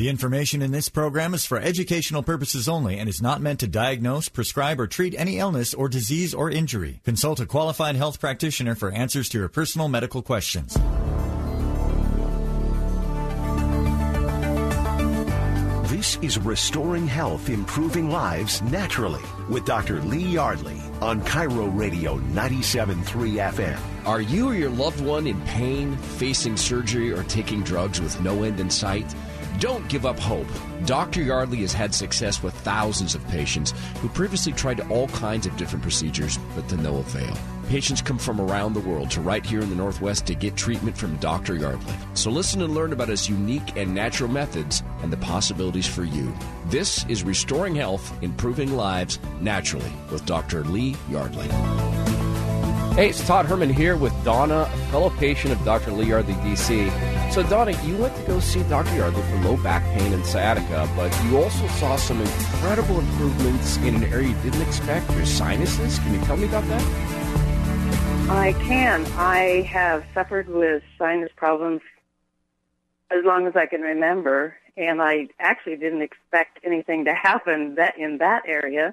The information in this program is for educational purposes only and is not meant to diagnose, prescribe, or treat any illness or disease or injury. Consult a qualified health practitioner for answers to your personal medical questions. This is Restoring Health, Improving Lives Naturally with Dr. Lee Yardley on KIRO Radio 97.3 FM. Are you or your loved one in pain, facing surgery, or taking drugs with no end in sight? Don't give up hope. Dr. Yardley has had success with thousands of patients who previously tried all kinds of different procedures, but to no avail. Patients come from around the world to right here in the Northwest to get treatment from Dr. Yardley. So listen and learn about his unique and natural methods and the possibilities for you. This is Restoring Health, Improving Lives Naturally with Dr. Lee Yardley. Hey, it's Todd Herman here with Donna, a fellow patient of Dr. Lee Yardley, D.C. So, Donna, you went to go see Dr. Yardley for low back pain and sciatica, but you also saw some incredible improvements in an area you didn't expect, your sinuses. Can you tell me about that? I can. I have suffered with sinus problems as long as I can remember, and I actually didn't expect anything to happen that in that area.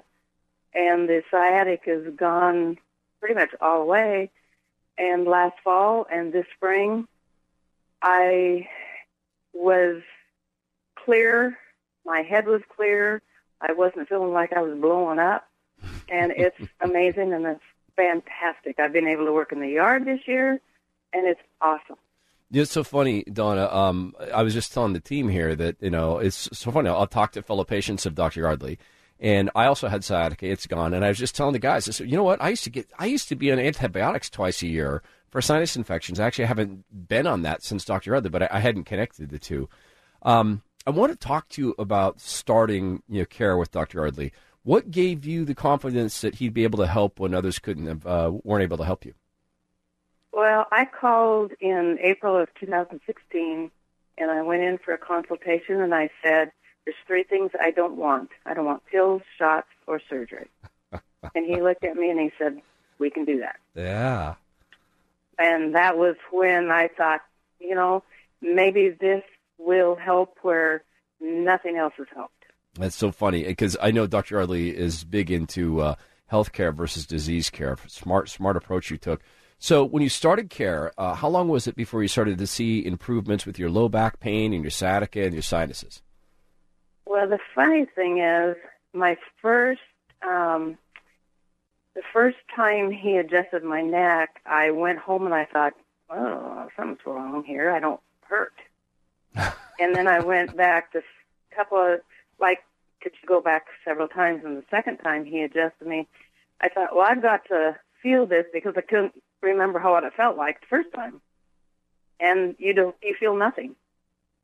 And the sciatic has gone pretty much all the way. And last fall and this spring, I was clear. My head was clear. I wasn't feeling like I was blowing up. And it's amazing and it's fantastic. I've been able to work in the yard this year, and it's awesome. It's so funny, Donna. Um, I was just telling the team here that you know it's so funny. I'll talk to fellow patients of Dr. Yardley, and I also had sciatica. It's gone, and I was just telling the guys. I said, you know what? I used to get. I used to be on antibiotics twice a year for sinus infections. Actually, I haven't been on that since Dr. Yardley, but I, I hadn't connected the two. Um, I want to talk to you about starting you know, care with Dr. Yardley. What gave you the confidence that he'd be able to help when others couldn't have, uh, weren't able to help you? Well, I called in April of 2016, and I went in for a consultation, and I said, "There's three things I don't want. I don't want pills, shots, or surgery." and he looked at me and he said, "We can do that." Yeah. And that was when I thought, you know, maybe this will help where nothing else has helped. That's so funny because I know Dr. Yardley is big into uh, healthcare versus disease care. Smart, smart approach you took. So when you started care, uh, how long was it before you started to see improvements with your low back pain and your sciatica and your sinuses? Well, the funny thing is, my first, um, the first time he adjusted my neck, I went home and I thought, oh, something's wrong here. I don't hurt. and then I went back to a couple of like could you go back several times? And the second time he adjusted me i thought well i've got to feel this because i couldn't remember how it felt like the first time. And you don't you feel nothing.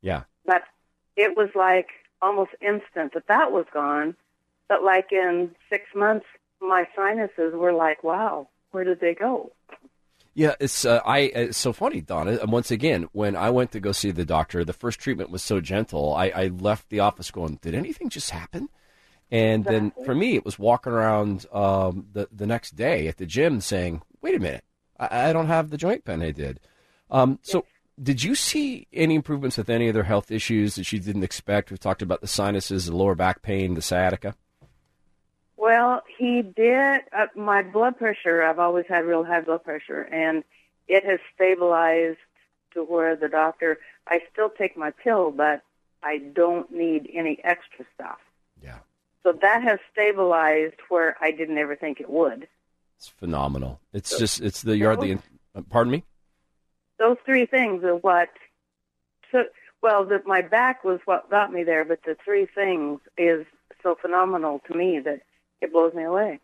Yeah. But it was like almost instant that that was gone. But like in six months my sinuses were like wow where did they go yeah, it's uh, I. It's so funny, Donna. And once again, when I went to go see the doctor, the first treatment was so gentle. I, I left the office going, "Did anything just happen?" And then for me, it was walking around um, the the next day at the gym saying, "Wait a minute, I, I don't have the joint pain I did." Um, so, did you see any improvements with any other health issues that you didn't expect? We've talked about the sinuses, the lower back pain, the sciatica. Well, he did. Uh, my blood pressure, I've always had real high blood pressure, and it has stabilized to where the doctor, I still take my pill, but I don't need any extra stuff. Yeah. So that has stabilized where I didn't ever think it would. It's phenomenal. It's so, just, it's the, you're the, uh, pardon me? Those three things are what, so, well, the, my back was what got me there, but the three things is so phenomenal to me that it blows me away.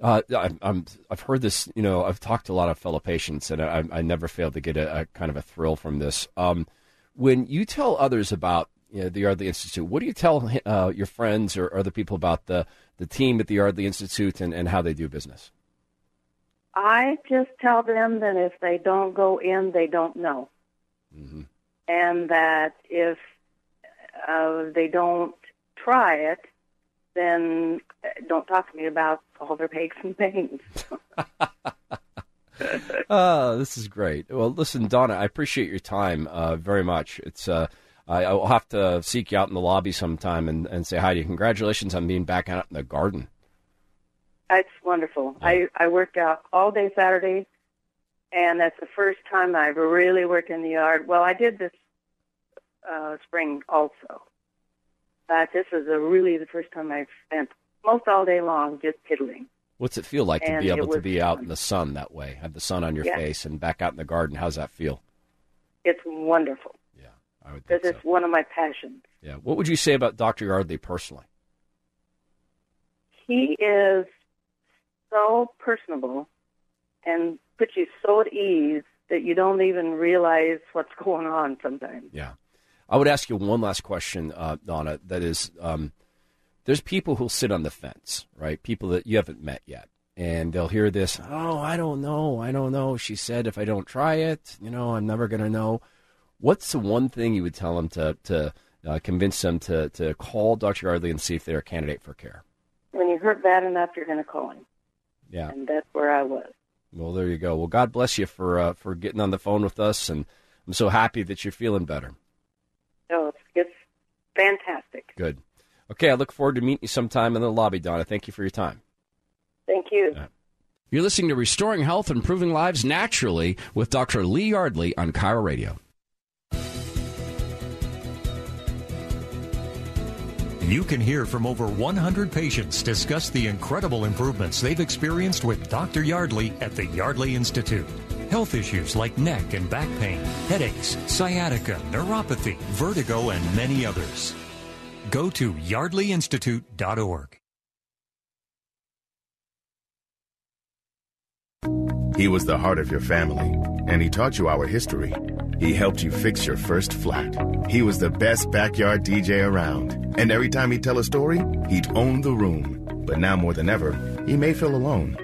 Uh, I'm, i have heard this, you know, I've talked to a lot of fellow patients, and I, I never fail to get a, a, kind of a thrill from this. Um, when you tell others about you know, the Yardley Institute, what do you tell uh, your friends or other people about the, the team at the Yardley Institute and, and how they do business? I just tell them that if they don't go in, they don't know. Mm-hmm. And that if uh, they don't try it, then uh, don't talk to me about all their aches and pains. oh, this is great. Well, listen, Donna, I appreciate your time uh, very much. It's uh, I, I'll have to seek you out in the lobby sometime and, and say hi to you. Congratulations on being back out in the garden. It's wonderful. Yeah. I, I worked out all day Saturday, and that's the first time I've really worked in the yard. Well, I did this uh, spring also. But this is a really the first time I've spent most all day long just piddling. What's it feel like and to be able to be out in the sun that way? Have the sun on your yes. face and back out in the garden. How's that feel? It's wonderful. Yeah, I would. Because so. it's one of my passions. Yeah. What would you say about Dr. Yardley personally? He is so personable and puts you so at ease that you don't even realize what's going on sometimes. Yeah. I would ask you one last question, uh, Donna. That is, um, there's people who'll sit on the fence, right? People that you haven't met yet. And they'll hear this, oh, I don't know, I don't know. She said if I don't try it, you know, I'm never going to know. What's the one thing you would tell them to, to uh, convince them to, to call Dr. Yardley and see if they're a candidate for care? When you hurt bad enough, you're going to call him. Yeah. And that's where I was. Well, there you go. Well, God bless you for uh, for getting on the phone with us, and I'm so happy that you're feeling better. It's, it's fantastic. Good. Okay, I look forward to meeting you sometime in the lobby, Donna. Thank you for your time. Thank you. You're listening to Restoring Health, Improving Lives Naturally with Dr. Lee Yardley on KIRO Radio. You can hear from over 100 patients discuss the incredible improvements they've experienced with Dr. Yardley at the Yardley Institute. Health issues like neck and back pain, headaches, sciatica, neuropathy, vertigo, and many others go to yardleyinstitute.org. He was the heart of your family, and he taught you our history. He helped you fix your first flat. He was the best backyard DJ around, and every time he'd tell a story, he'd own the room. But now more than ever, he may feel alone.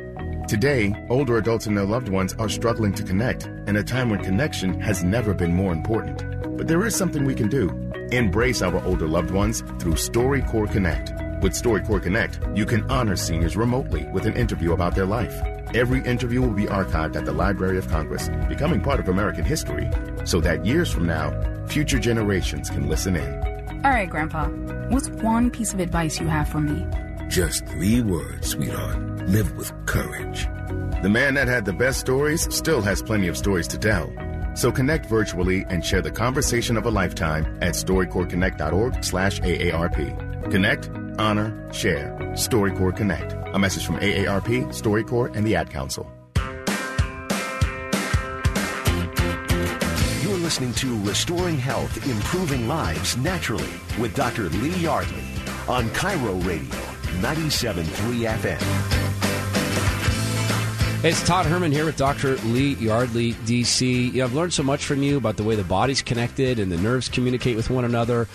Today, older adults and their loved ones are struggling to connect, in a time when connection has never been more important. But there is something we can do. Embrace our older loved ones through StoryCorps Connect. With StoryCorps Connect, you can honor seniors remotely with an interview about their life. Every interview will be archived at the Library of Congress, becoming part of American history, so that years from now, future generations can listen in. All right, Grandpa, what's one piece of advice you have for me? Just three words, sweetheart. Live with courage. The man that had the best stories still has plenty of stories to tell. So connect virtually and share the conversation of a lifetime at StoryCorpsConnect.org slash AARP. Connect, honor, share. StoryCorps Connect. A message from AARP, StoryCorps, and the Ad Council. You're listening to Restoring Health, Improving Lives Naturally with Dr. Lee Yardley on KIRO Radio, 97.3 FM. Hey, it's Todd Herman here with Dr. Lee Yardley, DC. You know, I've learned so much from you about the way the body's connected and the nerves communicate with one another,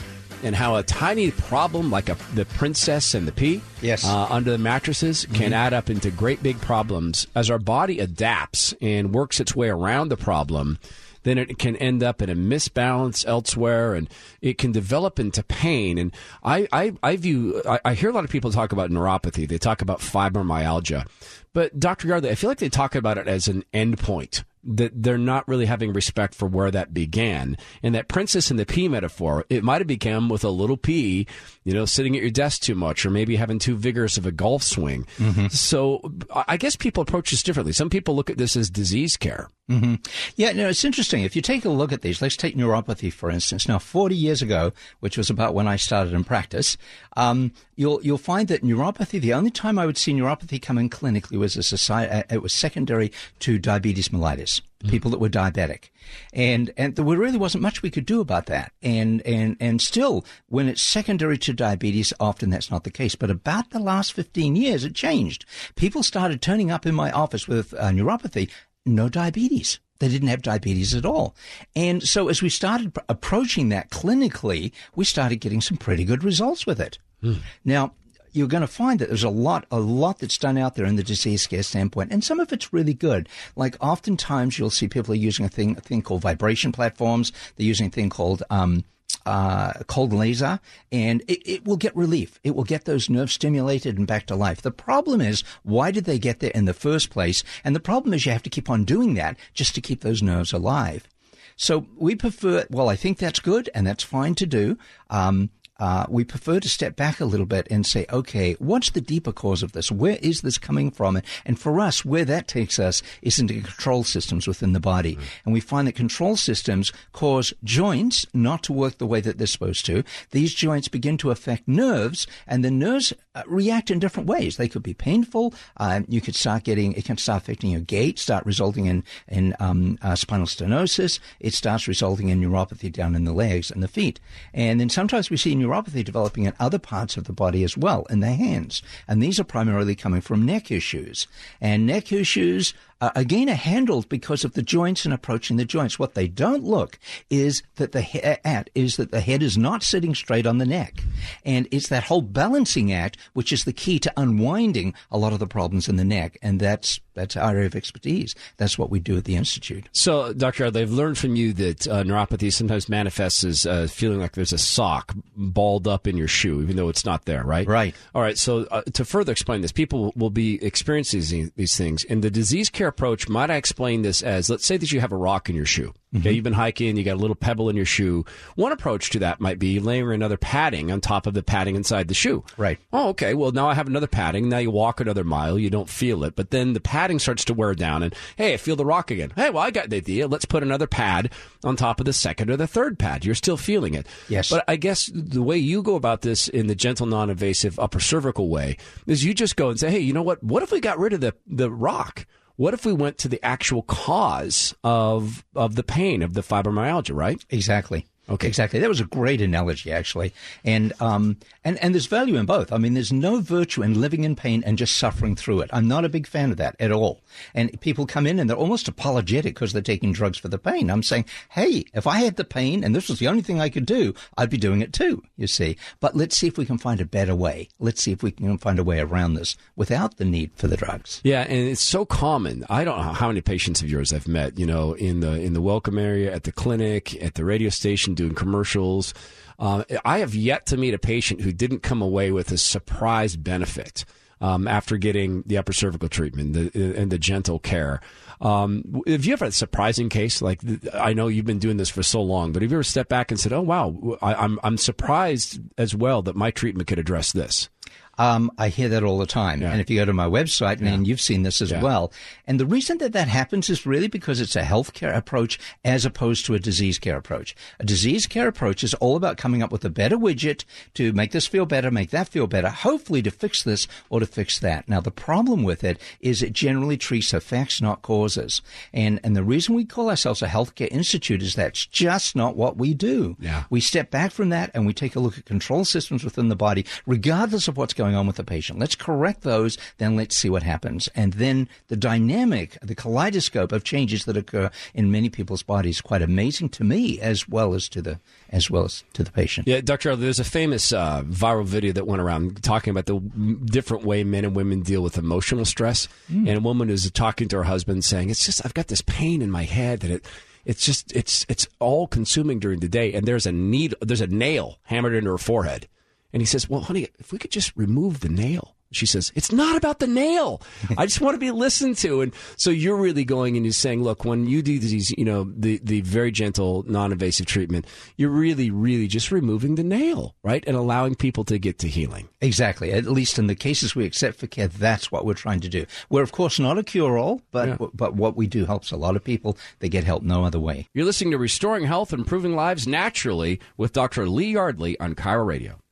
and how a tiny problem like a, the princess and the pea yes. uh, under the mattresses can mm-hmm. add up into great big problems as our body adapts and works its way around the problem then it can end up in a misbalance elsewhere and it can develop into pain. And I, I, I view, I, I hear a lot of people talk about neuropathy. They talk about fibromyalgia. But Dr. Yardley, I feel like they talk about it as an endpoint that they're not really having respect for where that began. And that princess and the pea metaphor, it might have become with a little pea, you know, sitting at your desk too much or maybe having too vigorous of a golf swing. Mm-hmm. So I guess people approach this differently. Some people look at this as disease care. Mm-hmm. Yeah, no, it's interesting. If you take a look at these, let's take neuropathy, for instance. Now, 40 years ago, which was about when I started in practice, um, you'll, you'll find that neuropathy, the only time I would see neuropathy come in clinically was a society, uh, it was secondary to diabetes mellitus, mm-hmm. people that were diabetic. And, and there really wasn't much we could do about that. And, and, and still, when it's secondary to diabetes, often that's not the case. But about the last 15 years, it changed. People started turning up in my office with uh, neuropathy no diabetes. They didn't have diabetes at all. And so as we started approaching that clinically, we started getting some pretty good results with it. Mm. Now, you're going to find that there's a lot, a lot that's done out there in the disease care standpoint, and some of it's really good. Like oftentimes you'll see people are using a thing, a thing called vibration platforms. They're using a thing called um, uh, cold laser, and it, it, will get relief. It will get those nerves stimulated and back to life. The problem is, why did they get there in the first place? And the problem is, you have to keep on doing that just to keep those nerves alive. So we prefer, well, I think that's good and that's fine to do. Um, uh, we prefer to step back a little bit and say, okay, what's the deeper cause of this? Where is this coming from? And for us, where that takes us is into control systems within the body. Mm-hmm. And we find that control systems cause joints not to work the way that they're supposed to. These joints begin to affect nerves, and the nerves uh, react in different ways. They could be painful. Uh, you could start getting, it can start affecting your gait, start resulting in, in um, uh, spinal stenosis. It starts resulting in neuropathy down in the legs and the feet. And then sometimes we see neuropathy developing in other parts of the body as well, in the hands. And these are primarily coming from neck issues. And neck issues uh, again are handled because of the joints and approaching the joints. What they don't look is that the he- at is that the head is not sitting straight on the neck, and it's that whole balancing act which is the key to unwinding a lot of the problems in the neck, and that's that's our area of expertise. That's what we do at the institute. So, Doctor, they've learned from you that uh, neuropathy sometimes manifests as uh, feeling like there's a sock balled up in your shoe, even though it's not there, right? Right. All right. So, uh, to further explain this, people will be experiencing these things, and the disease care approach, might I explain this as let's say that you have a rock in your shoe. Okay, mm-hmm. you've been hiking, you got a little pebble in your shoe. One approach to that might be layering another padding on top of the padding inside the shoe. Right. Oh, okay. Well, now I have another padding. Now you walk another mile, you don't feel it, but then the padding starts to wear down, and hey, I feel the rock again. Hey, well, I got the idea. Let's put another pad on top of the second or the third pad. You're still feeling it. Yes. But I guess the way you go about this in the gentle, non-invasive upper cervical way is you just go and say, hey, you know what? What if we got rid of the the rock? What if we went to the actual cause of of the pain of the fibromyalgia, right? Exactly. Okay, exactly. That was a great analogy, actually, and um, and and there's value in both. I mean, there's no virtue in living in pain and just suffering through it. I'm not a big fan of that at all. And people come in and they're almost apologetic because they're taking drugs for the pain. I'm saying, hey, if I had the pain and this was the only thing I could do, I'd be doing it too. You see, but let's see if we can find a better way. Let's see if we can find a way around this without the need for the drugs. Yeah, and it's so common. I don't know how many patients of yours I've met. You know, in the in the welcome area, at the clinic, at the radio station doing commercials. Uh, I have yet to meet a patient who didn't come away with a surprise benefit um, after getting the upper cervical treatment the, and the gentle care. Um, have you ever had a surprising case? Like, I know you've been doing this for so long, but have you ever stepped back and said, "Oh, wow, I, I'm I'm surprised as well that my treatment could address this"? Um, I hear that all the time. Yeah. And if you go to my website, yeah. and you've seen this as yeah. well. And the reason that that happens is really because it's a healthcare approach as opposed to a disease care approach. A disease care approach is all about coming up with a better widget to make this feel better, make that feel better, hopefully to fix this or to fix that. Now, the problem with it is it generally treats effects, not causes. And, and the reason we call ourselves a healthcare institute is that's just not what we do. Yeah. We step back from that and we take a look at control systems within the body, regardless of what's going going on with the patient. Let's correct those, then let's see what happens. And then the dynamic, the kaleidoscope of changes that occur in many people's bodies quite amazing to me as well as to the as well as to the patient. Yeah, Dr. there's a famous uh, viral video that went around talking about the different way men and women deal with emotional stress. Mm. And a woman is talking to her husband saying, "It's just I've got this pain in my head that it it's just it's it's all consuming during the day and there's a needle there's a nail hammered into her forehead and he says, Well, honey, if we could just remove the nail. She says, It's not about the nail. I just want to be listened to. And so you're really going and you're saying, Look, when you do these, you know, the, the very gentle, non invasive treatment, you're really, really just removing the nail, right? And allowing people to get to healing. Exactly. At least in the cases we accept for care, that's what we're trying to do. We're, of course, not a cure all, but, yeah. but what we do helps a lot of people. They get help no other way. You're listening to Restoring Health, Improving Lives Naturally with Dr. Lee Yardley on KIRO Radio.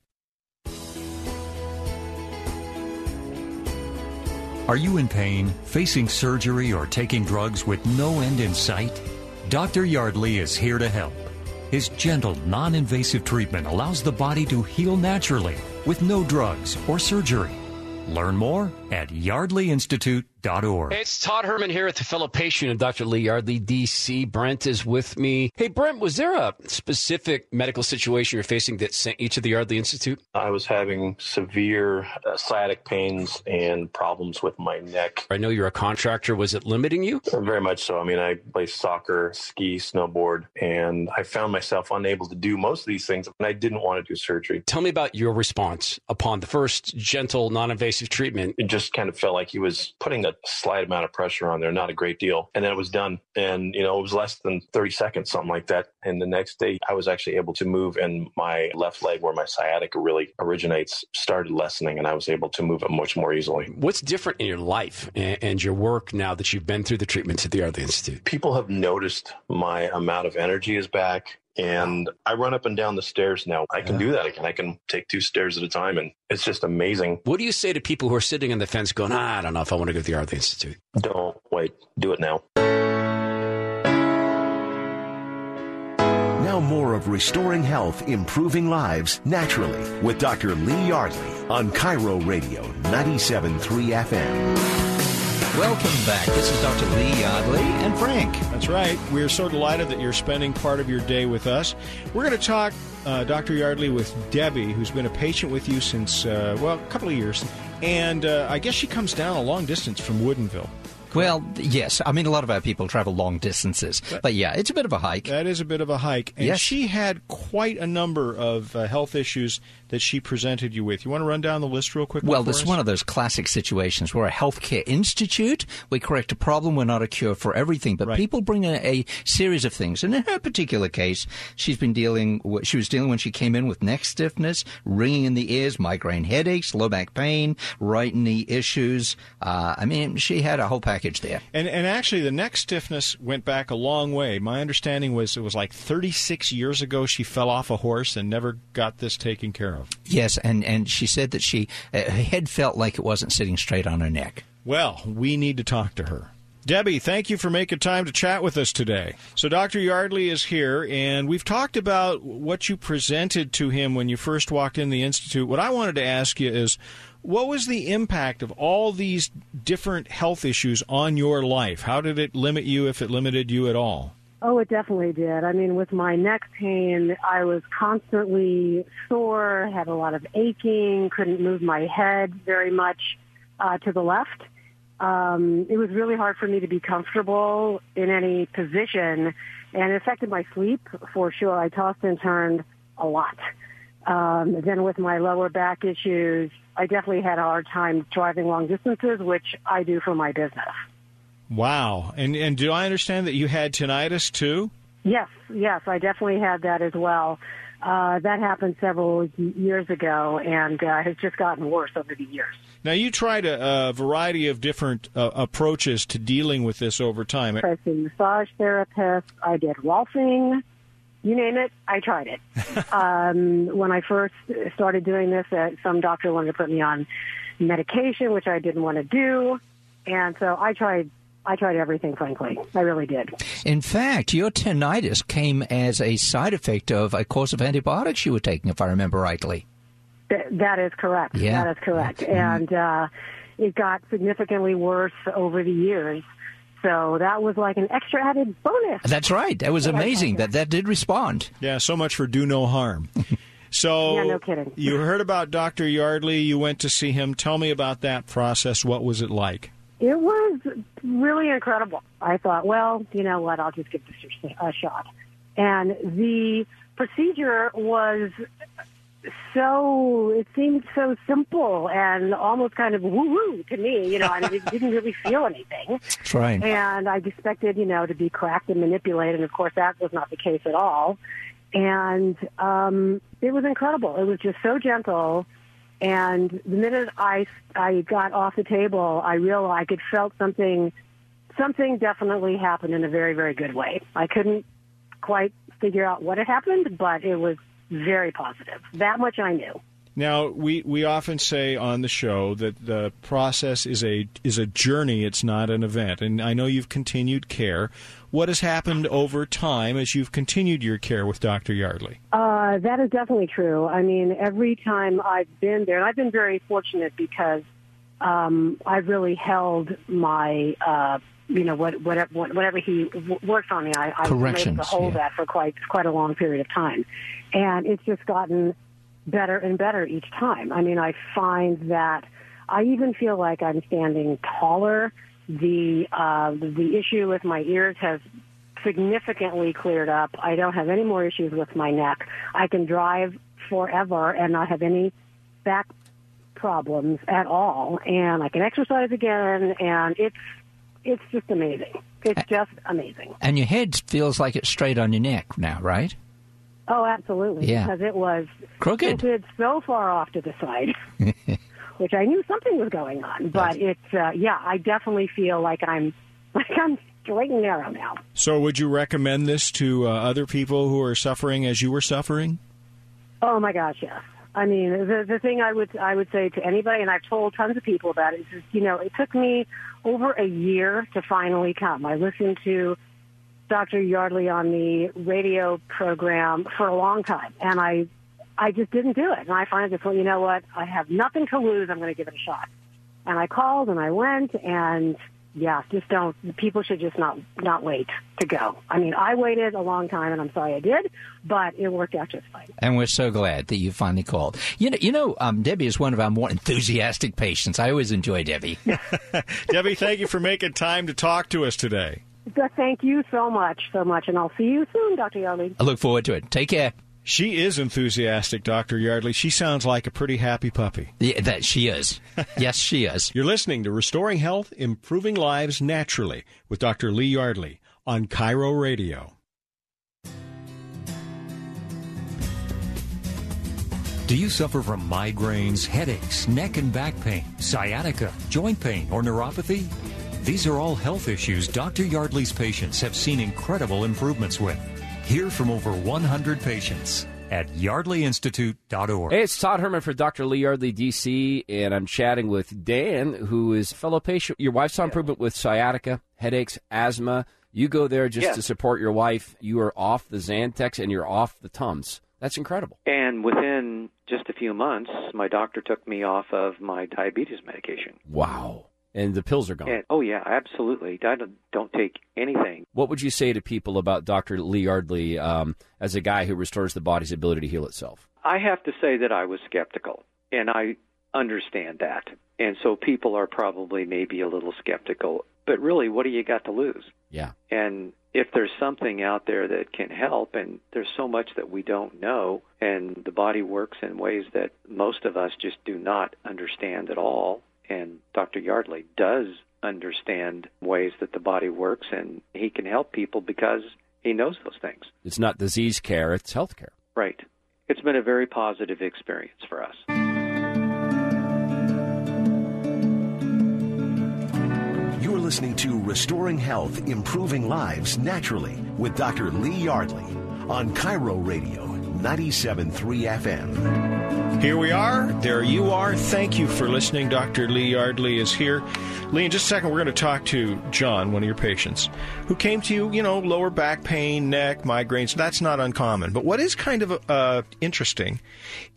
Are you in pain, facing surgery, or taking drugs with no end in sight? Dr. Yardley is here to help. His gentle, non invasive treatment allows the body to heal naturally with no drugs or surgery. Learn more at yardleyinstitute.com Hey, it's Todd Herman here at the fellow patient of Dr. Lee Yardley, DC. Brent is with me. Hey, Brent, was there a specific medical situation you're facing that sent you to the Yardley Institute? I was having severe uh, sciatic pains and problems with my neck. I know you're a contractor. Was it limiting you? Uh, very much so. I mean, I play soccer, ski, snowboard, and I found myself unable to do most of these things, and I didn't want to do surgery. Tell me about your response upon the first gentle, non invasive treatment. It just just kind of felt like he was putting a slight amount of pressure on there, not a great deal. And then it was done. And, you know, it was less than 30 seconds, something like that. And the next day, I was actually able to move, and my left leg, where my sciatica really originates, started lessening, and I was able to move it much more easily. What's different in your life and your work now that you've been through the treatments at the Yardley Institute? People have noticed my amount of energy is back and I run up and down the stairs now. I can yeah. do that again. I can take two stairs at a time, and it's just amazing. What do you say to people who are sitting on the fence going, ah, I don't know if I want to go to the Yardley Institute? Don't wait. Do it now. Now, more of Restoring Health, Improving Lives Naturally with Dr. Lee Yardley on KIRO Radio 97.3 FM. Welcome back. This is Dr. Lee Yardley and Frank. That's right. We're so delighted that you're spending part of your day with us. We're going to talk, uh, Dr. Yardley, with Debbie, who's been a patient with you since, uh, well, a couple of years. And uh, I guess she comes down a long distance from Woodinville. Well, yes. I mean, a lot of our people travel long distances. But, but, yeah, it's a bit of a hike. That is a bit of a hike. And yes. she had quite a number of uh, health issues that she presented you with. You want to run down the list real quick? Well, this is one of those classic situations. We're a healthcare institute. We correct a problem. We're not a cure for everything. But right. people bring a, a, series of things. And in her particular case, she's been dealing, she was dealing when she came in with neck stiffness, ringing in the ears, migraine headaches, low back pain, right knee issues. Uh, I mean, she had a whole package there. And and actually, the neck stiffness went back a long way. My understanding was it was like 36 years ago she fell off a horse and never got this taken care of. Yes, and and she said that she uh, her head felt like it wasn't sitting straight on her neck. Well, we need to talk to her. Debbie, thank you for making time to chat with us today. So, Dr. Yardley is here, and we've talked about what you presented to him when you first walked in the Institute. What I wanted to ask you is what was the impact of all these different health issues on your life? How did it limit you, if it limited you at all? Oh, it definitely did. I mean, with my neck pain, I was constantly sore, had a lot of aching, couldn't move my head very much uh, to the left. Um, it was really hard for me to be comfortable in any position, and it affected my sleep for sure. I tossed and turned a lot. Um, then with my lower back issues, I definitely had a hard time driving long distances, which I do for my business. Wow. And and do I understand that you had tinnitus too? Yes, yes, I definitely had that as well. Uh, that happened several years ago and uh, has just gotten worse over the years. Now, you tried a, a variety of different uh, approaches to dealing with this over time. I see massage therapist. I did rolfing you name it, I tried it. um, when I first started doing this, uh, some doctor wanted to put me on medication, which I didn't want to do, and so I tried. I tried everything, frankly. I really did. In fact, your tinnitus came as a side effect of a course of antibiotics you were taking, if I remember rightly. Th- that is correct. Yeah. That is correct. Mm-hmm. And uh, it got significantly worse over the years. So that was like an extra added bonus. That's right. That was amazing that that did respond. Yeah, so much for do no harm. So yeah, no kidding. you heard about Dr. Yardley. You went to see him. Tell me about that process. What was it like? It was really incredible. I thought, well, you know what? I'll just give this a shot. And the procedure was so it seemed so simple and almost kind of woo woo to me. You know, I mean, it didn't really feel anything. That's right. And I expected, you know, to be cracked and manipulated, and of course that was not the case at all. And um, it was incredible. It was just so gentle. And the minute I I got off the table, I realized I could felt something. Something definitely happened in a very very good way. I couldn't quite figure out what had happened, but it was very positive. That much I knew. Now we, we often say on the show that the process is a is a journey. It's not an event. And I know you've continued care. What has happened over time as you've continued your care with Dr. Yardley? Uh, that is definitely true. I mean, every time I've been there, and I've been very fortunate because um, I've really held my uh, you know what, whatever whatever he w- works on me, I, I was able to hold yeah. that for quite quite a long period of time, and it's just gotten better and better each time. I mean, I find that I even feel like I'm standing taller. The uh, the issue with my ears has significantly cleared up. I don't have any more issues with my neck. I can drive forever and not have any back problems at all, and I can exercise again, and it's it's just amazing. It's just amazing. And your head feels like it's straight on your neck now, right? Oh, absolutely. Yeah. Because it was Crooked. tilted so far off to the side, which I knew something was going on. But it's uh, yeah, I definitely feel like I'm like I'm straight and narrow now. So, would you recommend this to uh, other people who are suffering as you were suffering? Oh my gosh, yes. I mean, the the thing I would I would say to anybody, and I've told tons of people about it, is just, you know, it took me over a year to finally come. I listened to Dr. Yardley on the radio program for a long time, and I I just didn't do it. And I finally just thought, you know what, I have nothing to lose. I'm going to give it a shot. And I called and I went, and yeah, just don't. People should just not not wait to go. I mean, I waited a long time, and I'm sorry I did, but it worked out just fine. And we're so glad that you finally called. You know, you know, um, Debbie is one of our more enthusiastic patients. I always enjoy Debbie. Debbie, thank you for making time to talk to us today. Thank you so much, so much, and I'll see you soon, Dr. Yardley. I look forward to it. Take care. She is enthusiastic, Dr. Yardley. She sounds like a pretty happy puppy. Yeah, that she is. yes, she is. You're listening to Restoring Health, Improving Lives Naturally with Dr. Lee Yardley on KIRO Radio. Do you suffer from migraines, headaches, neck and back pain, sciatica, joint pain, or neuropathy? These are all health issues Dr. Yardley's patients have seen incredible improvements with. Hear from over 100 patients at yardleyinstitute.org. Hey, it's Todd Herman for Dr. Lee Yardley, DC, and I'm chatting with Dan, who is a fellow patient. Your wife's on improvement with sciatica, headaches, asthma. You go there just Yes. to support your wife. You are off the Zantac and you're off the Tums. That's incredible. And within just a few months, my doctor took me off of my diabetes medication. Wow. And the pills are gone. And, oh yeah, absolutely. I don't, don't take anything. What would you say to people about Dr. Lee Yardley um, as a guy who restores the body's ability to heal itself? I have to say that I was skeptical, and I understand that. And so people are probably maybe a little skeptical. But really, what do you got to lose? Yeah. And if there's something out there that can help, and there's so much that we don't know, and the body works in ways that most of us just do not understand at all, and Dr. Yardley does understand ways that the body works, and he can help people because he knows those things. It's not disease care, it's health care. Right. It's been a very positive experience for us. You're listening to Restoring Health, Improving Lives Naturally with Dr. Lee Yardley on KIRO Radio 97.3 FM. Here we are. There you are. Thank you for listening. Dr. Lee Yardley is here. Lee, in just a second, we're going to talk to John, one of your patients, who came to you, you know, lower back pain, neck, migraines. That's not uncommon. But what is kind of uh, interesting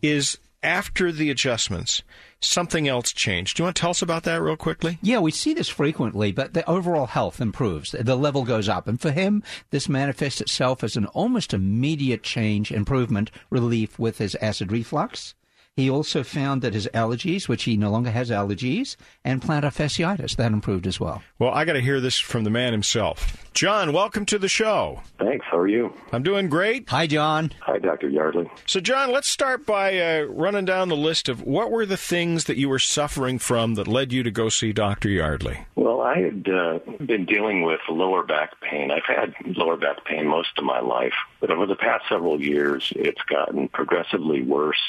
is after the adjustments, something else changed. Do you want to tell us about that real quickly? Yeah, we see this frequently, but the overall health improves. The level goes up. And for him, this manifests itself as an almost immediate change, improvement, relief with his acid reflux. He also found that his allergies, which he no longer has allergies, and plantar fasciitis, that improved as well. Well, I got to hear this from the man himself. John, welcome to the show. Thanks. How are you? I'm doing great. Hi, John. Hi, Dr. Yardley. So, John, let's start by uh, running down the list of what were the things that you were suffering from that led you to go see Dr. Yardley? Well, I had uh, been dealing with lower back pain. I've had lower back pain most of my life, but over the past several years, it's gotten progressively worse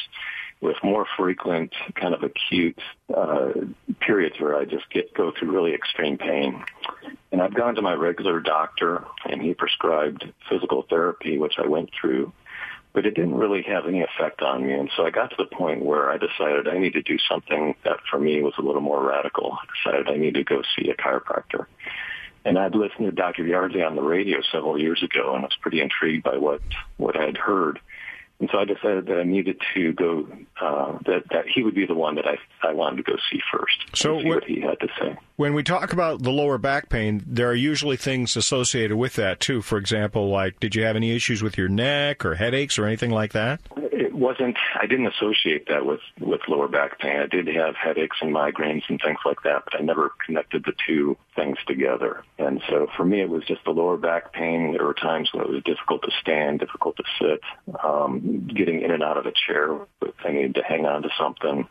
with more frequent kind of acute uh, periods where I just get go through really extreme pain. And I've gone to my regular doctor, and he prescribed physical therapy, which I went through, but it didn't really have any effect on me. And so I got to the point where I decided I need to do something that for me was a little more radical. I decided I need to go see a chiropractor. And I'd listened to Dr. Yardley on the radio several years ago, and I was pretty intrigued by what what I had heard. And so I decided that I needed to go, uh, that, that he would be the one that I, I wanted to go see first. So see what- what he had to say. When we talk about the lower back pain, there are usually things associated with that too. For example, like did you have any issues with your neck or headaches or anything like that? It wasn't, I didn't associate that with, with lower back pain. I did have headaches and migraines and things like that, but I never connected the two things together. And so for me, it was just the lower back pain. There were times when it was difficult to stand, difficult to sit, um, getting in and out of a chair. I needed to hang on to something.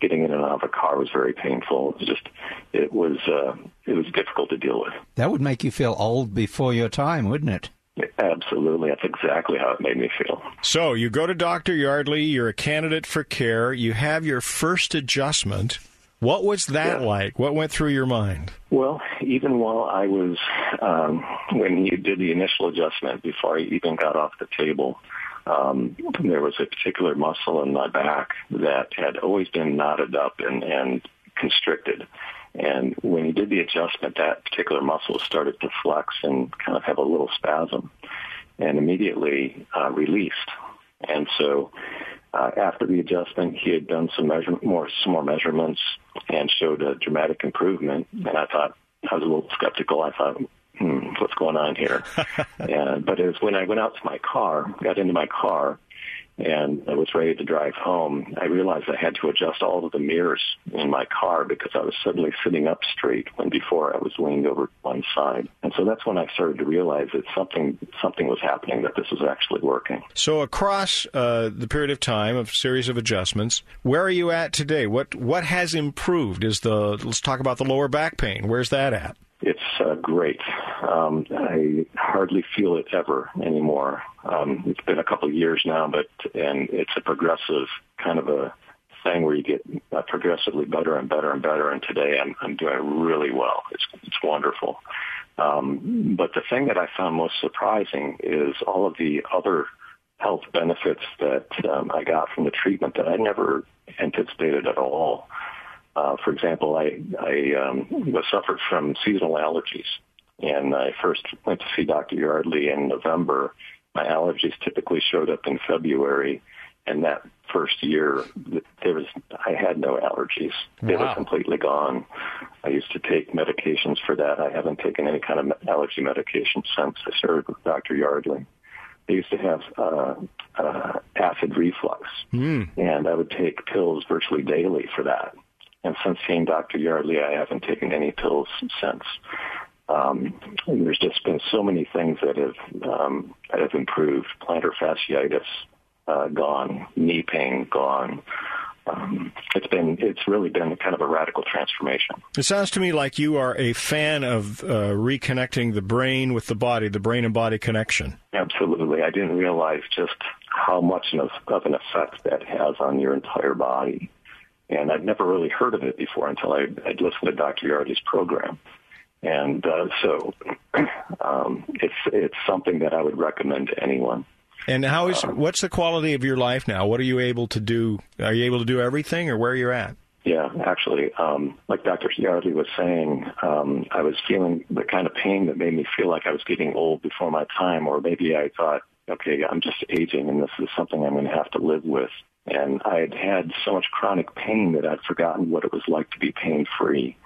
getting in and out of a car was very painful. It was just it was uh, it was difficult to deal with. That would make you feel old before your time, wouldn't it? Absolutely. That's exactly how it made me feel. So you go to Dr. Yardley, you're a candidate for care, you have your first adjustment. What was that yeah. like? What went through your mind? Well, even while I was, um, when you did the initial adjustment, before I even got off the table, um, there was a particular muscle in my back that had always been knotted up and, and constricted. And when he did the adjustment, that particular muscle started to flex and kind of have a little spasm and immediately uh, released. And so uh, after the adjustment, he had done some measure- more some more measurements and showed a dramatic improvement. And I thought I was a little skeptical. I thought, hmm, what's going on here? and, but it was when I went out to my car, got into my car, and I was ready to drive home, I realized I had to adjust all of the mirrors in my car because I was suddenly sitting up straight when before I was leaned over one side. And so that's when I started to realize that something something was happening, that this was actually working. So across uh, the period of time of series of adjustments, where are you at today? What what has improved? Is the let's talk about the lower back pain. Where's that at? It's uh, great. Um, I hardly feel it ever anymore. Um, it's been a couple of years now, but and it's a progressive kind of a thing where you get uh, progressively better and better and better. And today I'm I'm doing really well. It's it's wonderful. Um, but the thing that I found most surprising is all of the other health benefits that um, I got from the treatment that I never anticipated at all. Uh, for example, I, I um, was suffered from seasonal allergies, and I first went to see Dr. Yardley in November. My allergies typically showed up in February, and that first year, there was I had no allergies. They wow. were completely gone. I used to take medications for that. I haven't taken any kind of allergy medication since I started with Dr. Yardley. I used to have uh, uh, acid reflux, mm. and I would take pills virtually daily for that. And since seeing Dr. Yardley, I haven't taken any pills since. Um, there's just been so many things that have um, that have improved. Plantar fasciitis uh, gone, knee pain gone. Um, it's been it's really been kind of a radical transformation. It sounds to me like you are a fan of uh, reconnecting the brain with the body, the brain and body connection. Absolutely, I didn't realize just how much of, of an effect that has on your entire body and I'd never really heard of it before until I, I'd listened to Dr. Yardley's program. And uh, so um, it's it's something that I would recommend to anyone. And how is um, what's the quality of your life now? What are you able to do? Are you able to do everything, or where are you at? Yeah, actually, um, like Dr. Yardley was saying, um, I was feeling the kind of pain that made me feel like I was getting old before my time, or maybe I thought, okay, I'm just aging, and this is something I'm going to have to live with. And I had had so much chronic pain that I'd forgotten what it was like to be pain free.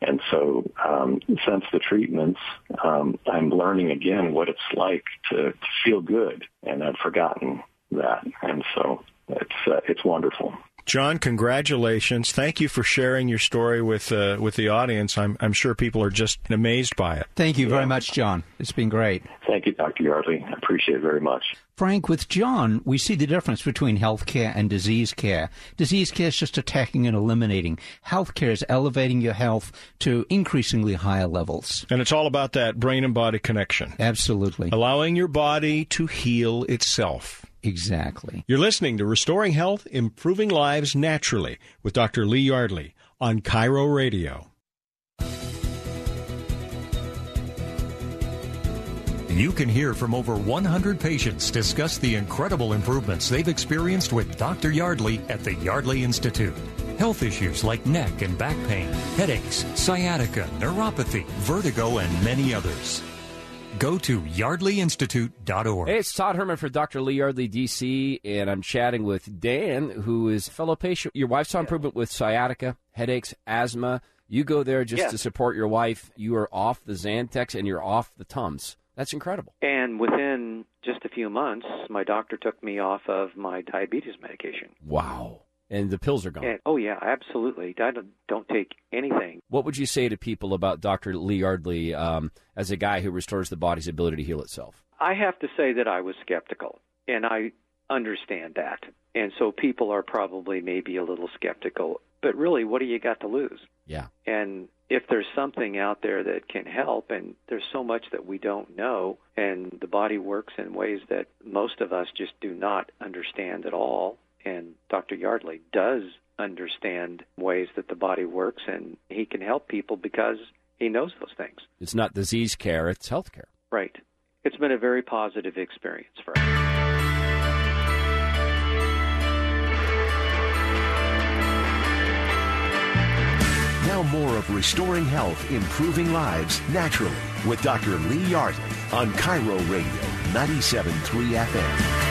And so, um, since the treatments, um, I'm learning again what it's like to, to feel good, and I'd forgotten that. And so, it's uh, it's wonderful. John, congratulations! Thank you for sharing your story with uh, with the audience. I'm I'm sure people are just amazed by it. Thank you very much, John. It's been great. Thank you, Dr. Yardley. I appreciate it very much. Frank, with John, we see the difference between health care and disease care. Disease care is just attacking and eliminating. Health care is elevating your health to increasingly higher levels. And it's all about that brain and body connection. Absolutely. Allowing your body to heal itself. Exactly. You're listening to Restoring Health, Improving Lives Naturally with Dr. Lee Yardley on KIRO Radio. You can hear from over 100 patients discuss the incredible improvements they've experienced with Dr. Yardley at the Yardley Institute. Health issues like neck and back pain, headaches, sciatica, neuropathy, vertigo, and many others. Go to yardleyinstitute.org. Hey, it's Todd Herman for Dr. Lee Yardley, DC, and I'm chatting with Dan, who is a fellow patient. Your wife's on improvement with sciatica, headaches, asthma. You go there just yeah. to support your wife. You are off the Zantac and you're off the Tums. That's incredible. And within just a few months, my doctor took me off of my diabetes medication. Wow and the pills are gone. And, oh yeah, absolutely. I don't, don't, take anything. What would you say to people about Dr. Lee Yardley um, as a guy who restores the body's ability to heal itself? I have to say that I was skeptical, and I understand that. And so people are probably maybe a little skeptical. But really, what do you got to lose? Yeah. And if there's something out there that can help, and there's so much that we don't know, and the body works in ways that most of us just do not understand at all, and Dr. Yardley does understand ways that the body works, and he can help people because he knows those things. It's not disease care, it's health care. Right. It's been a very positive experience for us. Now more of Restoring Health, Improving Lives Naturally with Dr. Lee Yardley on KIRO Radio 97.3 FM.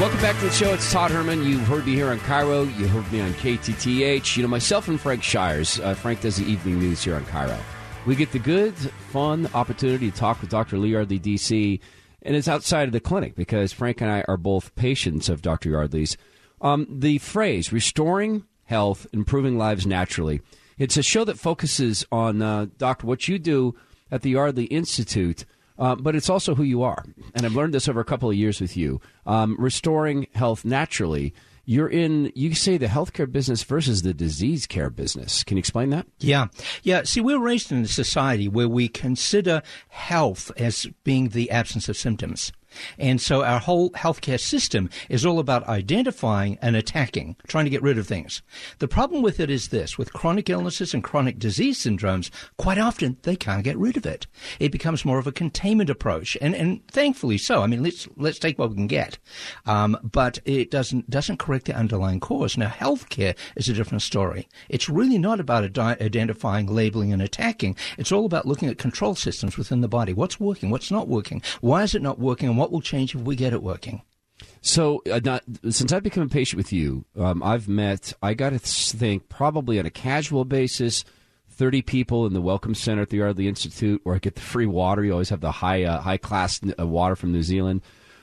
Welcome back to the show. It's Todd Herman. You heard me here on KIRO. You heard me on KTTH. You know, myself and Frank Shires. Uh, Frank does the evening news here on KIRO. We get the good, fun opportunity to talk with Dr. Lee Yardley, D.C., and it's outside of the clinic because Frank and I are both patients of Dr. Yardley's. Um, the phrase, restoring health, improving lives naturally. It's a show that focuses on, uh, Doctor, what you do at the Yardley Institute, uh, but it's also who you are. And I've learned this over a couple of years with you. Um, restoring health naturally. You're in, you say the healthcare business versus the disease care business. Can you explain that? Yeah. Yeah. See, we're raised in a society where we consider health as being the absence of symptoms. And so our whole healthcare system is all about identifying and attacking, trying to get rid of things. The problem with it is this with chronic illnesses and chronic disease syndromes, quite often they can't get rid of it. It becomes more of a containment approach, and, and thankfully so. I mean, let's, let's take what we can get. Um, but it doesn't, doesn't correct the underlying cause. Now, healthcare is a different story. It's really not about ad- identifying, labeling, and attacking. It's all about looking at control systems within the body. What's working? What's not working? Why is it not working? And what will change if we get it working? So, uh, not, since I've become a patient with you, um, I've met, I got to think, probably on a casual basis, 30 people in the Welcome Center at the Yardley Institute where I get the free water. You always have the high, uh, high class uh, water from New Zealand.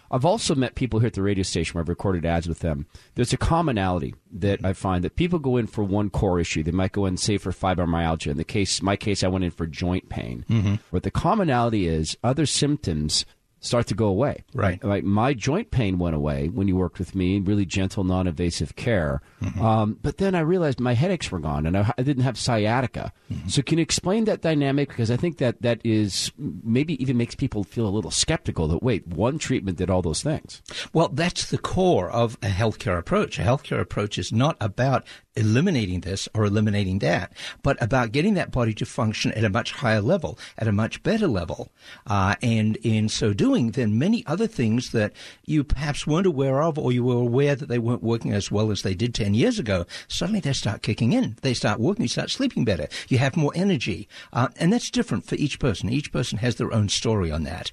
I've also met people here at the radio station where I've recorded ads with them. There's a commonality that I find that people go in for one core issue. They might go in, say, for fibromyalgia. In the case, my case, I went in for joint pain. Mm-hmm. But the commonality is other symptoms start to go away. Right. Like my joint pain went away when you worked with me, really gentle, non-invasive care. Mm-hmm. Um, but then I realized my headaches were gone, and I, I didn't have sciatica. Mm-hmm. So can you explain that dynamic? Because I think that that is maybe even makes people feel a little skeptical that wait, one treatment did all those things. Well, that's the core of a healthcare approach. A healthcare approach is not about eliminating this or eliminating that, but about getting that body to function at a much higher level, at a much better level. Uh, and in so doing, then many other things that you perhaps weren't aware of or you were aware that they weren't working as well as they did 10 years ago, suddenly they start kicking in. They start working. You start sleeping better. You have more energy. Uh, and that's different for each person. Each person has their own story on that.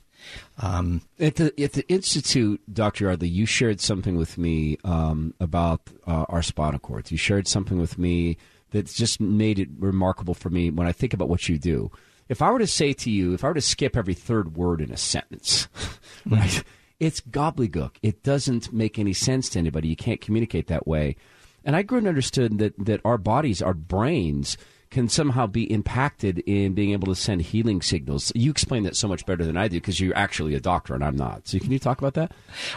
Um, at the at the institute, Doctor Yardley, you shared something with me um, about uh, our spinal cords. You shared something with me that's just made it remarkable for me when I think about what you do. If I were to say to you, if I were to skip every third word in a sentence, right? It's gobbledygook. It doesn't make any sense to anybody. You can't communicate that way. And I grew and understood that that our bodies, our brains can somehow be impacted in being able to send healing signals. You explain that so much better than I do because you're actually a doctor and I'm not. So can you talk about that?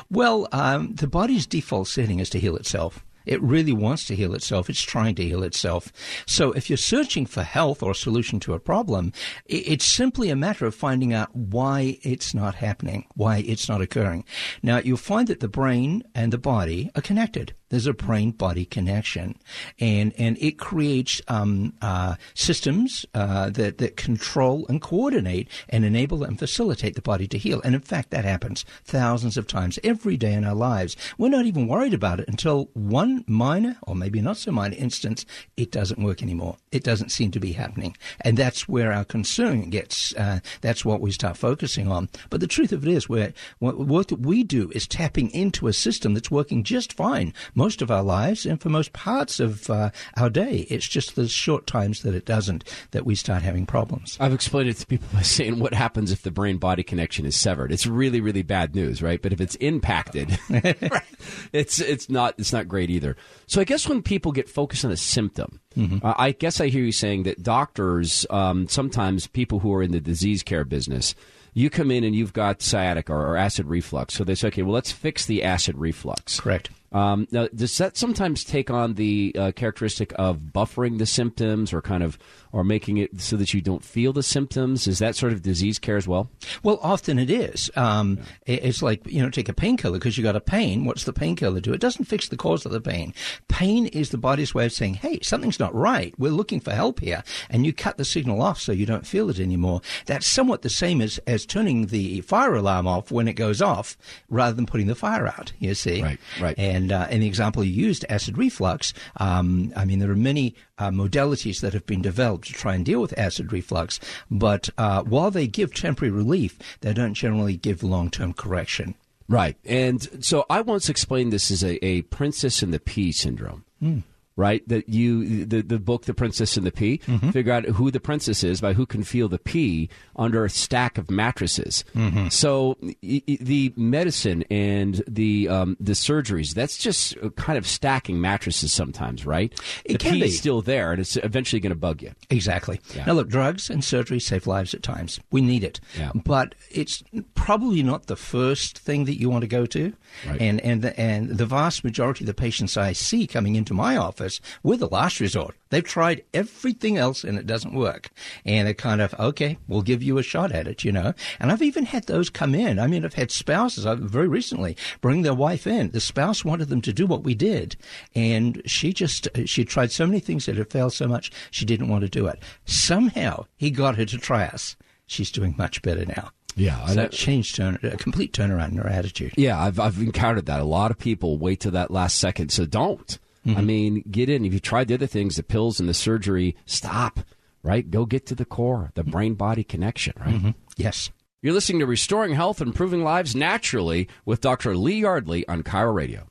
Well, um, the body's default setting is to heal itself. It really wants to heal itself. It's trying to heal itself. So if you're searching for health or a solution to a problem, it's simply a matter of finding out why it's not happening, why it's not occurring. Now, you'll find that the brain and the body are connected. There's a brain body connection, and and it creates um, uh, systems uh, that that control and coordinate and enable and facilitate the body to heal. And in fact, that happens thousands of times every day in our lives. We're not even worried about it until one minor or maybe not so minor instance, it doesn't work anymore. It doesn't seem to be happening, and that's where our concern gets. Uh, that's what we start focusing on. But the truth of it is, we're, what we do is tapping into a system that's working just fine most of our lives and for most parts of uh, our day. It's just the short times that it doesn't that we start having problems. I've explained it to people by saying what happens if the brain body connection is severed. It's really really bad news, right? But if it's impacted, it's it's not it's not great either. So I guess when people get focused on a symptom, Mm-hmm. uh, I guess I hear you saying that doctors, um, sometimes people who are in the disease care business, You come in and you've got sciatica or, or acid reflux. So they say, okay, well, let's fix the acid reflux. Correct. Um, now, does that sometimes take on the uh, characteristic of buffering the symptoms, or kind of, or making it so that you don't feel the symptoms? Is that sort of disease care as well? Well, often it is. Um, It's like you know, take a painkiller because you got a pain. What's the painkiller do? It doesn't fix the cause of the pain. Pain is the body's way of saying, "Hey, something's not right. We're looking for help here," and you cut the signal off so you don't feel it anymore. That's somewhat the same as as turning the fire alarm off when it goes off, rather than putting the fire out. You see, right, right. And and uh, in the example you used, acid reflux, um, I mean, there are many uh, modalities that have been developed to try and deal with acid reflux, but uh, while they give temporary relief, they don't generally give long term correction. Right. And so I once explained this as a, a princess in the pea syndrome. Mm right? That you the the book The Princess and the Pea. Mm-hmm. Figure out who the princess is by who can feel the pea under a stack of mattresses. Mm-hmm. So y- y- the medicine and the um, the surgeries that's just kind of stacking mattresses sometimes, right? It the can be. still there, and it's eventually going to bug you. Exactly. Yeah. Now, look, drugs and surgery save lives at times. We need it. Yeah. But it's probably not the first thing that you want to go to. Right. And, and, the, and the vast majority of the patients I see coming into my office, we're the last resort. They've tried everything else and it doesn't work. And they're kind of, okay, we'll give you a shot at it, you know. And I've even had those come in. I mean, I've had spouses I've, very recently bring their wife in. The spouse wanted them to do what we did. And she just, she tried so many things that had failed so much, she didn't want to do it. Somehow he got her to try us. She's doing much better now. Yeah, so that changed turn, a complete turnaround in her attitude. Yeah, I've I've encountered that. A lot of people wait to that last second, so don't. Mm-hmm. I mean, get in. If you tried the other things, the pills and the surgery, stop. Right, go get to the core, the brain body connection. Right. Mm-hmm. Yes. You're listening to Restoring Health Improving Lives Naturally with Dr. Lee Yardley on KIRO Radio.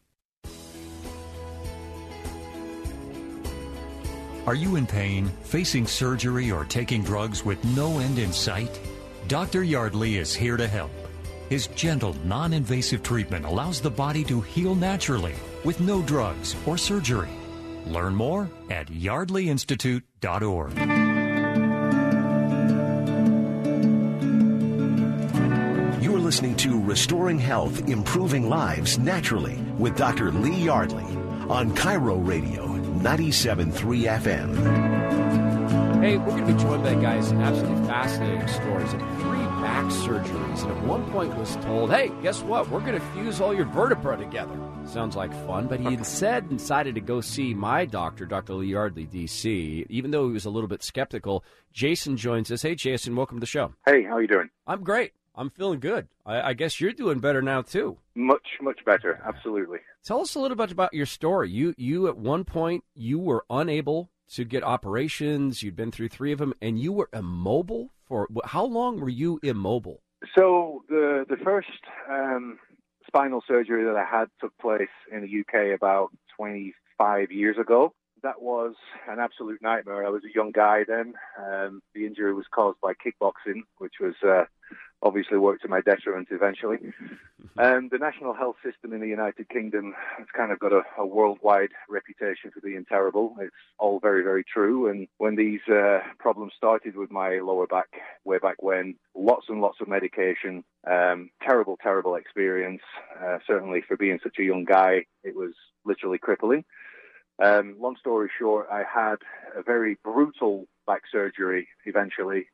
Are you in pain, facing surgery, or taking drugs with no end in sight? Dr. Yardley is here to help. His gentle, non invasive treatment allows the body to heal naturally with no drugs or surgery. Learn more at yardleyinstitute.org. You're listening to Restoring Health, Improving Lives Naturally with Dr. Lee Yardley on KIRO Radio 97.3 FM. Hey, we're going to be joined by guys absolutely fascinating stories of three back surgeries, and at one point was told, "Hey, guess what? We're going to fuse all your vertebra together." Sounds like fun, but he instead decided to go see my doctor, Dr. Lee Yardley, D.C. Even though he was a little bit skeptical, Jason joins us. Hey, Jason, welcome to the show. Hey, how are you doing? I'm great. I'm feeling good. I, I guess you're doing better now too. Much, much better. Absolutely. Tell us a little bit about your story. You, you at one point, you were unable to get operations. You'd been through three of them, and you were immobile for how long? Were you immobile? So the the first um, spinal surgery that I had took place in the UK about 25 years ago. That was an absolute nightmare. I was a young guy then. Um, the injury was caused by kickboxing, which was uh, obviously worked to my detriment eventually. Um, the national health system in the United Kingdom has kind of got a, a worldwide reputation for being terrible. It's all very, very true. And when these uh, problems started with my lower back, way back when, lots and lots of medication, um, terrible, terrible experience. Uh, certainly for being such a young guy, it was literally crippling. Um, long story short, I had a very brutal back surgery eventually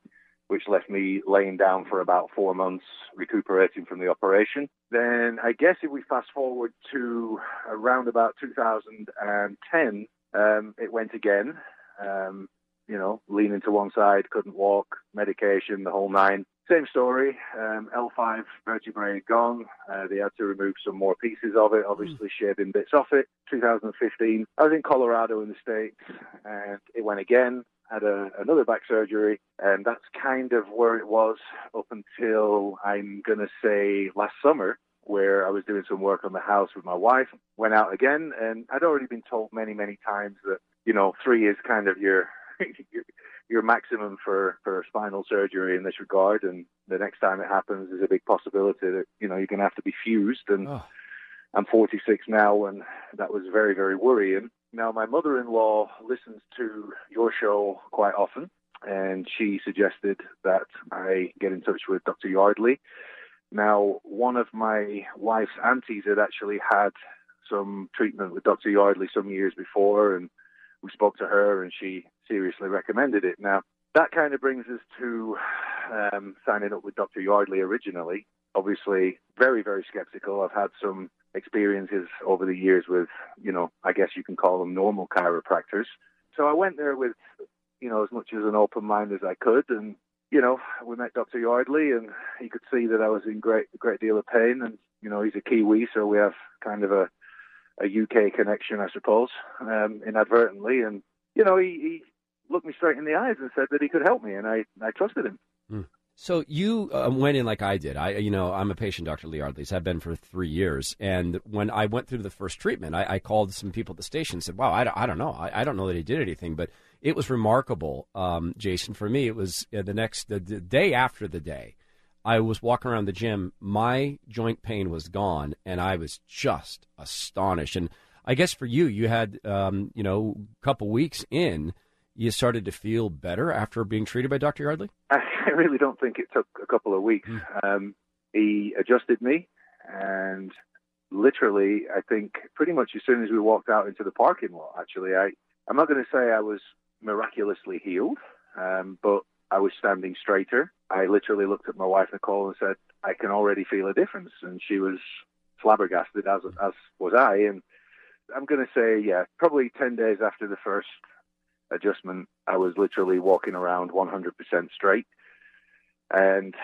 which left me laying down for about four months recuperating from the operation. Then I guess if we fast forward to around about 2010, um, it went again. Um, you know, leaning to one side, couldn't walk, medication, the whole nine. Same story. Um, L5 vertebrae gone. Uh, they had to remove some more pieces of it, obviously shaving bits off it. 2015, I was in Colorado in the States and it went again had a, another back surgery, and that's kind of where it was up until I'm going to say last summer, where I was doing some work on the house with my wife. Went out again, and I'd already been told many, many times that you know three is kind of your your, your maximum for for spinal surgery in this regard, and the next time it happens, there's a big possibility that you know you're going to have to be fused and. Oh. I'm 46 now, and that was very, very worrying. Now, my mother-in-law listens to your show quite often, and she suggested that I get in touch with Dr. Yardley. Now, one of my wife's aunties had actually had some treatment with Dr. Yardley some years before, and we spoke to her, and she seriously recommended it. Now, that kind of brings us to um, signing up with Dr. Yardley originally. Obviously, very, very skeptical. I've had some experiences over the years with, you know, I guess you can call them normal chiropractors. So I went there with, you know, as much as an open mind as I could, and you know, we met Dr. Yardley, and he could see that I was in great, great deal of pain, and you know, he's a Kiwi, so we have kind of a a UK connection, I suppose, um, inadvertently, and you know, he, he looked me straight in the eyes and said that he could help me, and I I trusted him. Hmm. So you uh, went in like I did. I, you know, I'm a patient, Dr. Lee Yardley's. I've been for three years, and when I went through the first treatment, I, I called some people at the station and said, "Wow, I, don't, I don't know. I, I, don't know that he did anything, but it was remarkable, um, Jason. For me, it was uh, the next the, the day after the day. I was walking around the gym. My joint pain was gone, and I was just astonished. And I guess for you, you had, um, you know, a couple weeks in you started to feel better after being treated by Dr. Yardley? I really don't think it took a couple of weeks. Mm. Um, he adjusted me, and literally, I think pretty much as soon as we walked out into the parking lot, actually, I, I'm not going to say I was miraculously healed, um, but I was standing straighter. I literally looked at my wife, Nicole, and said, I can already feel a difference. And she was flabbergasted, as, as was I. And I'm going to say, yeah, probably 10 days after the first adjustment, I was literally walking around 100% straight and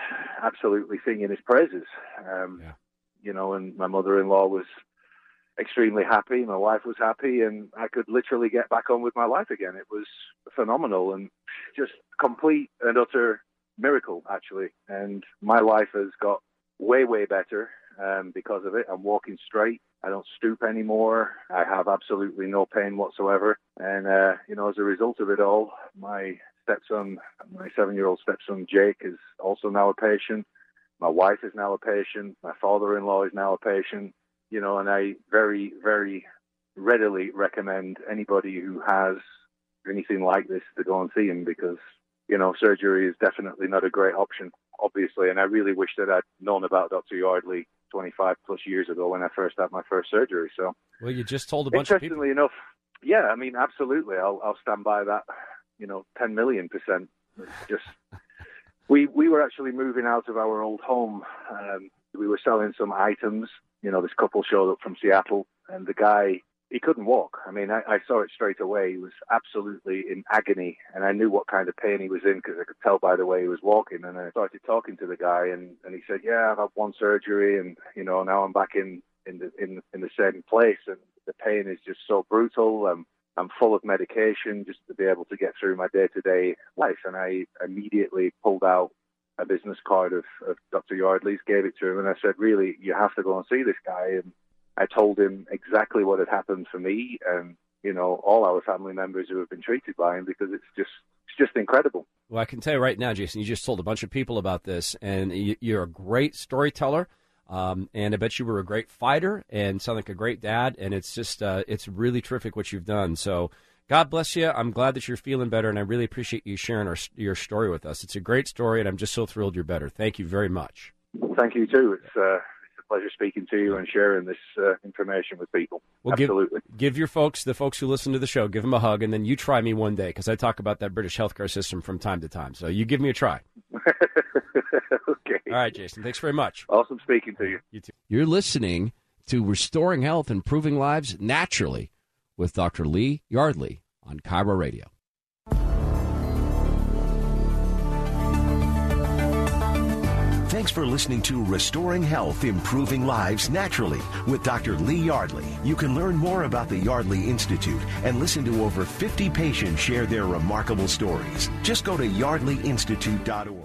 absolutely singing his praises. Um, yeah. You know, and my mother-in-law was extremely happy. My wife was happy, and I could literally get back on with my life again. It was phenomenal and just complete and utter miracle, actually. And my life has got way, way better um, because of it. I'm walking straight. I don't stoop anymore. I have absolutely no pain whatsoever. And, uh, you know, as a result of it all, my stepson, my seven year old stepson, Jake, is also now a patient. My wife is now a patient. My father in law is now a patient. You know, and I very, very readily recommend anybody who has anything like this to go and see him because, you know, surgery is definitely not a great option, obviously. And I really wish that I'd known about Dr. Yardley 25 plus years ago when I first had my first surgery. So, well, you just told a bunch of people. Interestingly enough, yeah, I mean, absolutely, I'll I'll stand by that. You know, 10 million percent. just we we were actually moving out of our old home. Um, we were selling some items. You know, this couple showed up from Seattle, and the guy he couldn't walk. I mean, I, I saw it straight away. He was absolutely in agony, and I knew what kind of pain he was in because I could tell by the way he was walking. And I started talking to the guy, and, and he said, "Yeah, I've had one surgery, and you know now I'm back in in the in in the same place, and the pain is just so brutal. I'm I'm full of medication just to be able to get through my day to day life." And I immediately pulled out a business card of, of Dr. Yardley's, gave it to him, and I said, "Really, you have to go and see this guy." And I told him exactly what had happened for me and you know all our family members who have been treated by him because it's just it's just incredible. Well, I can tell you right now, Jason, you just told a bunch of people about this, and you're a great storyteller. Um, and I bet you were a great fighter and sound like a great dad. And it's just, uh, it's really terrific what you've done. So God bless you. I'm glad that you're feeling better, and I really appreciate you sharing our, your story with us. It's a great story, and I'm just so thrilled you're better. Thank you very much. Thank you, too. It's, uh, pleasure speaking to you and sharing this uh, information with people. Well, Absolutely. Give, give, your folks, the folks who listen to the show, give them a hug, and then you try me one day because I talk about that British healthcare system from time to time. So you give me a try. okay. All right, Jason. Thanks very much. Awesome speaking to you. You too. You're listening to Restoring Health, Improving Lives Naturally with Dr. Lee Yardley on KIRO Radio. For listening to Restoring Health, Improving Lives Naturally with Dr. Lee Yardley. You can learn more about the Yardley Institute and listen to over 50 patients share their remarkable stories. Just go to yardleyinstitute.org.